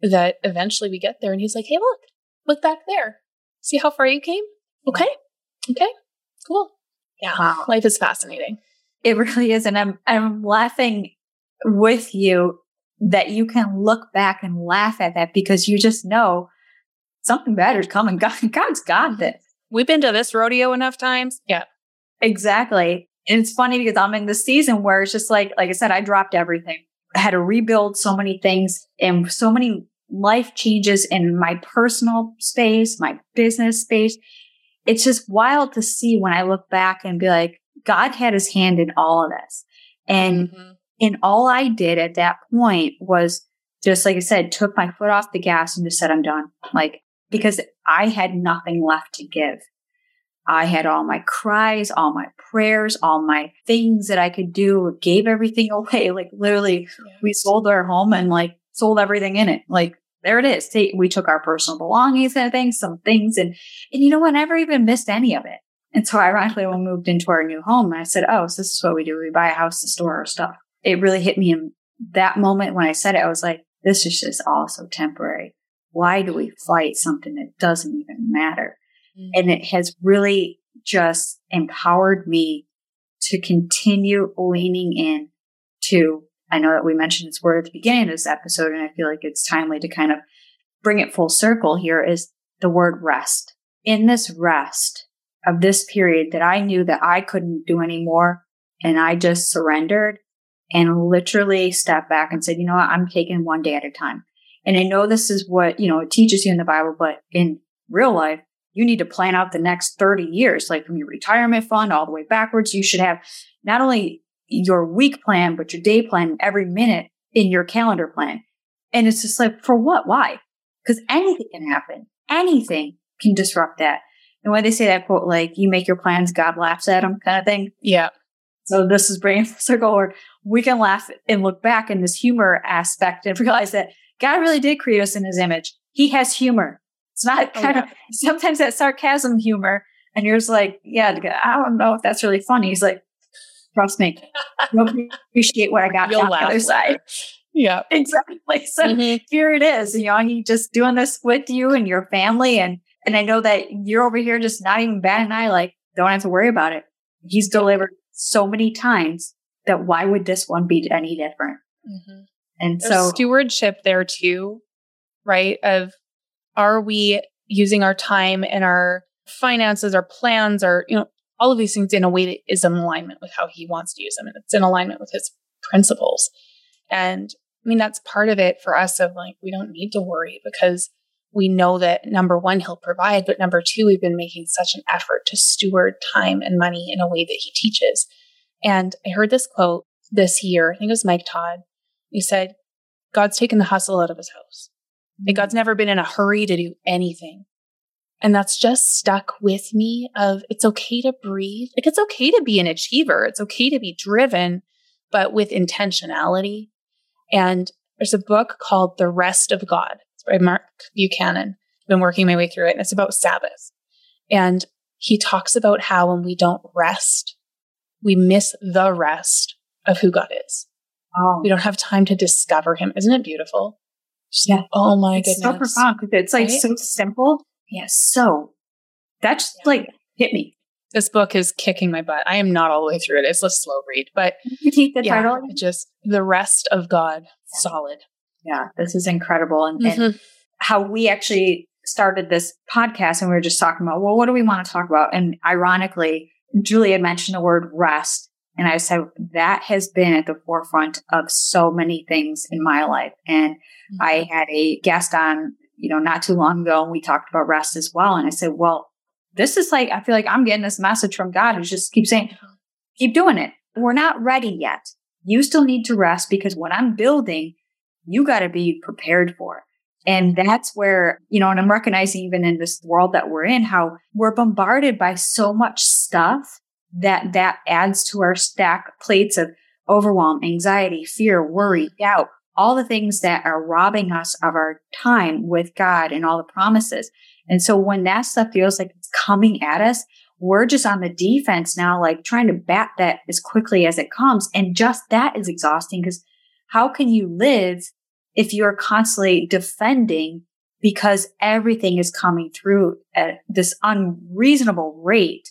That eventually we get there and he's like, hey, look, look back there. See how far you came? Okay. Okay. Cool. Yeah. Wow. Life is fascinating. It really is. And I'm, I'm laughing with you that you can look back and laugh at that because you just know something better is coming. God, [LAUGHS] God's got this. We've been to this rodeo enough times. Yeah. Exactly. And it's funny because I'm in the season where it's just like, like I said, I dropped everything. I had to rebuild so many things and so many life changes in my personal space, my business space. It's just wild to see when I look back and be like, God had his hand in all of this. And, Mhm. and all I did at that point was just, like I said, took my foot off the gas and just said, I'm done. Like, because I had nothing left to give. I had all my cries, all my prayers, all my things that I could do, gave everything [LAUGHS] away. Like literally, Yeah. we sold our home and like sold everything in it. Like there it is. We took our personal belongings and things, some things, and and you know what? I never even missed any of it. And so ironically, when we moved into our new home, I said, "Oh, so this is what we do. We buy a house to store our stuff." It really hit me in that moment when I said it. I was like, "This is just all so temporary. Why do we fight something that doesn't even matter?" And it has really just empowered me to continue leaning in to i know that we mentioned this word at the beginning of this episode and i feel like it's timely to kind of bring it full circle here is the word rest. In this rest of this period that i knew that i couldn't do anymore and i just surrendered and literally stepped back and said you know what? I'm taking one day at a time. And i know this is what you know it teaches you in the bible but in real life you need to plan out the next 30 years, like from your retirement fund all the way backwards. You should have not only your week plan, but your day plan every minute in your calendar plan. And it's just like, for what? Why? Because anything can happen. Anything can disrupt that. And why they say that quote, like, you make your plans, God laughs at them kind of thing. Yeah. So this is bringing [LAUGHS] full circle where we can laugh and look back in this humor aspect and [LAUGHS] realize that God really did create us in his image. He has humor. It's not Oh, kind yeah. of sometimes that sarcasm humor, and you're just like, yeah, I don't know if that's really funny. He's like, trust me, you'll appreciate what I got You'll on the other side. later. Yeah. [LAUGHS] Exactly. So Mhm. here it is. You know, he just doing this with you and your family, and and I know that you're over here just not even batting an eye. Like, don't have to worry about it. He's delivered so many times that why would this one be any different? Mhm. And There's so, stewardship there too, right? Of are we using our time and our finances, our plans, our, you know, all of these things in a way that is in alignment with how he wants to use them and it's in alignment with his principles. And I mean, that's part of it for us of like, we don't need to worry because we know that number one, he'll provide, but number two, we've been making such an effort to steward time and money in a way that he teaches. And I heard this quote this year, I think it was Mike Todd. He said, God's taken the hustle out of his house. Like God's never been in a hurry to do anything. And that's just stuck with me of it's okay to breathe. Like it's okay to be an achiever. It's okay to be driven, but with intentionality. And there's a book called The Rest of God. It's by Mark Buchanan. I've been working my way through it and it's about Sabbath. And he talks about how when we don't rest, we miss the rest of who God is. oh, We don't have time to discover him. Isn't it beautiful? Yeah. Oh my it's so profound because it's like Right? so simple. Yeah, so that just Yeah. like hit me. This book is kicking my butt. I am not all the way through it. It's a slow read, but You take the yeah, title. it just the rest of God, solid. Yeah, this is incredible. And, and Mhm. how we actually started this podcast and we were just talking about, well, what do we want to talk about? And ironically, Juli had mentioned the word rest. And I said, that has been at the forefront of so many things in my life. And Mm-hmm. I had a guest on, you know, not too long ago and we talked about rest as well. And I said, well, this is like, I feel like I'm getting this message from God who just keeps saying, keep doing it. We're not ready yet. You still need to rest because what I'm building, you got to be prepared for. And that's where, you know, and I'm recognizing even in this world that we're in, how we're bombarded by so much stuff that that adds to our stack plates of overwhelm, anxiety, fear, worry, doubt, all the things that are robbing us of our time with God and all the promises. And so when that stuff feels like it's coming at us, we're just on the defense now, like trying to bat that as quickly as it comes. And just that is exhausting because how can you live if you're constantly defending because everything is coming through at this unreasonable rate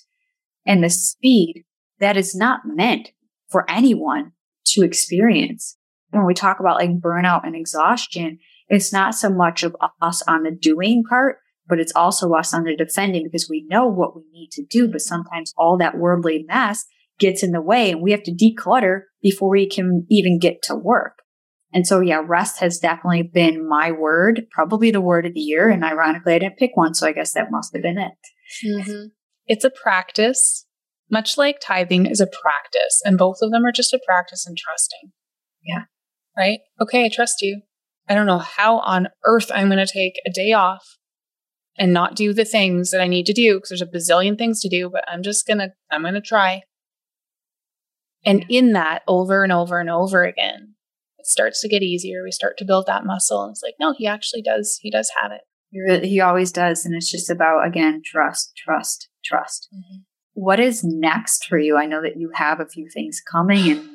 and the speed that is not meant for anyone to experience. When we talk about like burnout and exhaustion, it's not so much of us on the doing part, but it's also us on the defending because we know what we need to do. But sometimes all that worldly mess gets in the way and we have to declutter before we can even get to work. And so, yeah, rest has definitely been my word, probably the word of the year. And ironically, I didn't pick one. So I guess that must have been it. Mm-hmm. It's a practice, much like tithing is a practice. And both of them are just a practice in trusting. Yeah. Right? Okay, I trust you. I don't know how on earth I'm going to take a day off and not do the things that I need to do because there's a bazillion things to do, but I'm just going to, I'm going to try. And in that, over and over and over again, it starts to get easier. We start to build that muscle. And it's like, no, he actually does. He does have it. He always does. And it's just about, again, trust, trust, trust. Mm-hmm. What is next for you? I know that you have a few things coming and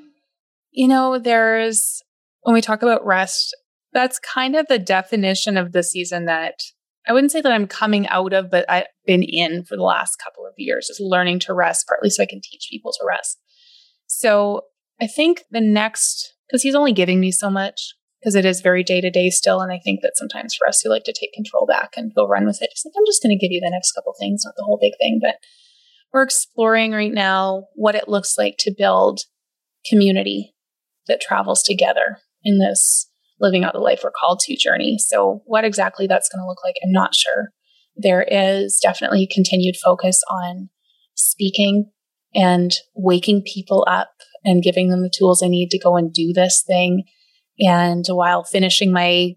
you know, there's when we talk about rest, that's kind of the definition of the season that I wouldn't say that I'm coming out of, but I've been in for the last couple of years is learning to rest, partly so I can teach people to rest. So I think the next, because he's only giving me so much, because it is very day to day still. And I think that sometimes for us who like to take control back and go run with it, just like, I'm just going to give you the next couple things, not the whole big thing. But we're exploring right now what it looks like to build community that travels together in this living out the life we're called to journey. So, what exactly that's going to look like, I'm not sure. There is definitely continued focus on speaking and waking people up and giving them the tools they need to go and do this thing. And while finishing my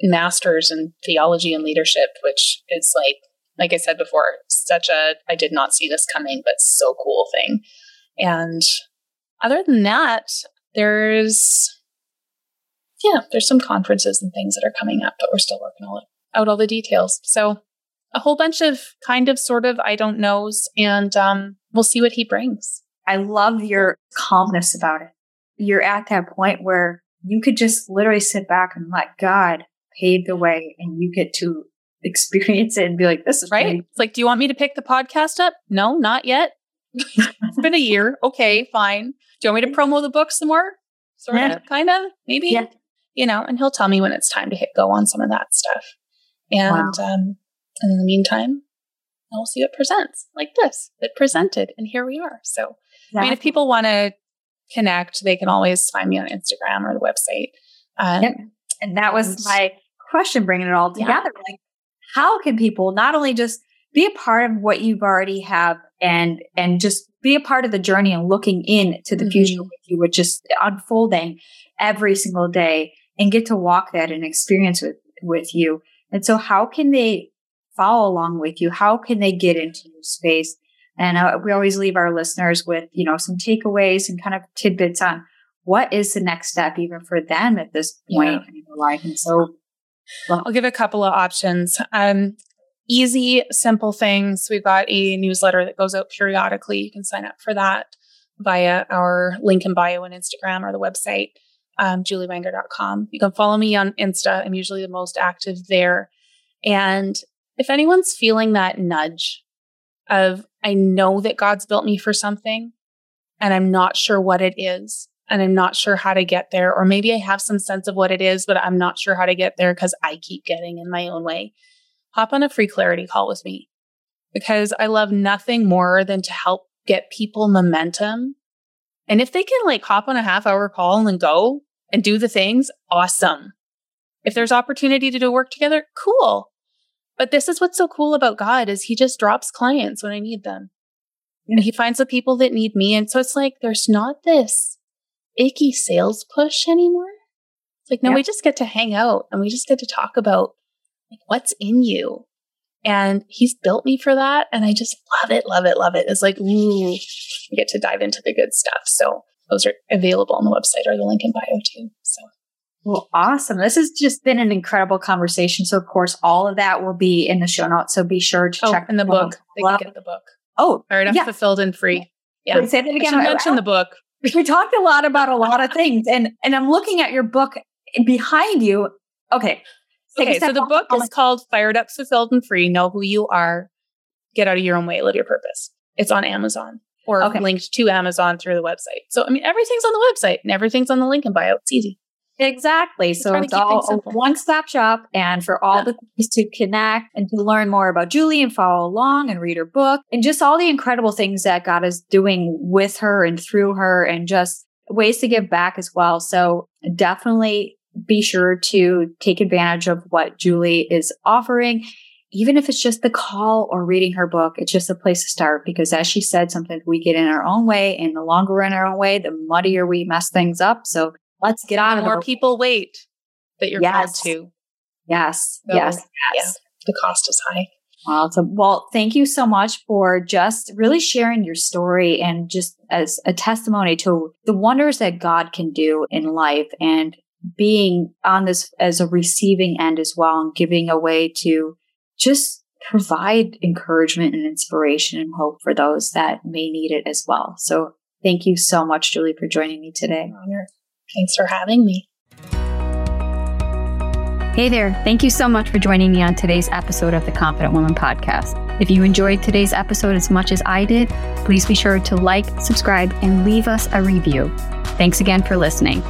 master's in theology and leadership, which is like, like I said before, such a, I did not see this coming, but so cool thing. And other than that, there's yeah, there's some conferences and things that are coming up, but we're still working all out all the details. So a whole bunch of kind of sort of I don't knows, and um, we'll see what he brings. I love your calmness about it. You're at that point where you could just literally sit back and let God pave the way, and you get to [LAUGHS] experience it and be like, "This is right." It's like, do you want me to pick the podcast up? No, not yet. it's been a [LAUGHS] year. Okay, fine. Do you want me to promo the book some more? Sort yeah. of, kind of, maybe. Yeah you know, and he'll tell me when it's time to hit go on some of that stuff. And, wow. um, and in the meantime, I'll see what presents like this. It presented, and here we are. So, exactly. I mean, if people want to connect, they can always find me on Instagram or the website. Um, yep. And that was my question, bringing it all together. Yeah. Like, how can people not only just be a part of what you've already have and and just be a part of the journey and looking in to the mm-hmm. future with you, which is unfolding every single day and get to walk that and experience with, with you. And so how can they follow along with you? How can they get into your space? And uh, we always leave our listeners with, you know, some takeaways and kind of tidbits on what is the next step even for them at this point yeah. in their life. And so well, I'll give a couple of options. Um, easy, simple things. We've got a newsletter that goes out periodically. You can sign up for that via our link in bio on Instagram or the website um, juliwenger.com. You can follow me on Insta. I'm usually the most active there. And if anyone's feeling that nudge of, I know that God's built me for something and I'm not sure what it is and I'm not sure how to get there, or maybe I have some sense of what it is, but I'm not sure how to get there because I keep getting in my own way, hop on a free clarity call with me because I love nothing more than to help get people momentum and if they can like hop on a half hour call and go and do the things, awesome. If there's opportunity to do work together, cool. But this is what's so cool about God is he just drops clients when I need them. And he finds the people that need me. And so it's like there's not this icky sales push anymore. It's like, no, yeah. we just get to hang out and we just get to talk about like what's in you. And he's built me for that. And I just love it, love it, love it. It's like, ooh, we get to dive into the good stuff. So those are available on the website or the link in bio too. So. Well, awesome. This has just been an incredible conversation. So, of course, all of that will be in the show notes. So be sure to oh, check in the book. They can get the book. Oh, all right. I'm yeah. fulfilled and free. Yeah. Wait, say that again. I mention the book. [LAUGHS] We talked a lot about a lot of things, and and I'm looking at your book behind you. Okay, Okay, so the book oh is called Fired Up, Fulfilled, and Free. Know who you are. Get out of your own way. Live your purpose. It's on Amazon or okay. linked to Amazon through the website. So, I mean, everything's on the website and everything's on the link in bio. It's easy. Exactly. So it's all a one stop shop. And for all yeah. the things to connect and to learn more about Juli and follow along and read her book and just all the incredible things that God is doing with her and through her and just ways to give back as well. So definitely be sure to take advantage of what Juli is offering. Even if it's just the call or reading her book, it's just a place to start because as she said, sometimes we get in our own way and the longer we're in our own way, the muddier we mess things up. So let's get on more people wait that you're yes. called to. Yes. So, yes. Yeah, the cost is high. Well, so, well, thank you so much for just really sharing your story and just as a testimony to the wonders that God can do in life and being on this as a receiving end as well and giving away to just provide encouragement and inspiration and hope for those that may need it as well. So thank you so much, Juli, for joining me today. Honor. Thanks for having me. Hey there. Thank you so much for joining me on today's episode of the Confident Woman podcast. If you enjoyed today's episode as much as I did, please be sure to like, subscribe, and leave us a review. Thanks again for listening.